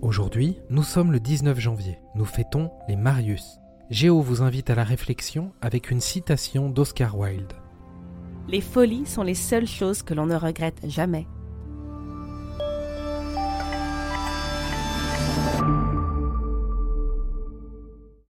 Aujourd'hui, nous sommes le 19 janvier. Nous fêtons les Marius. Géo vous invite à la réflexion avec une citation d'Oscar Wilde. Les folies sont les seules choses que l'on ne regrette jamais.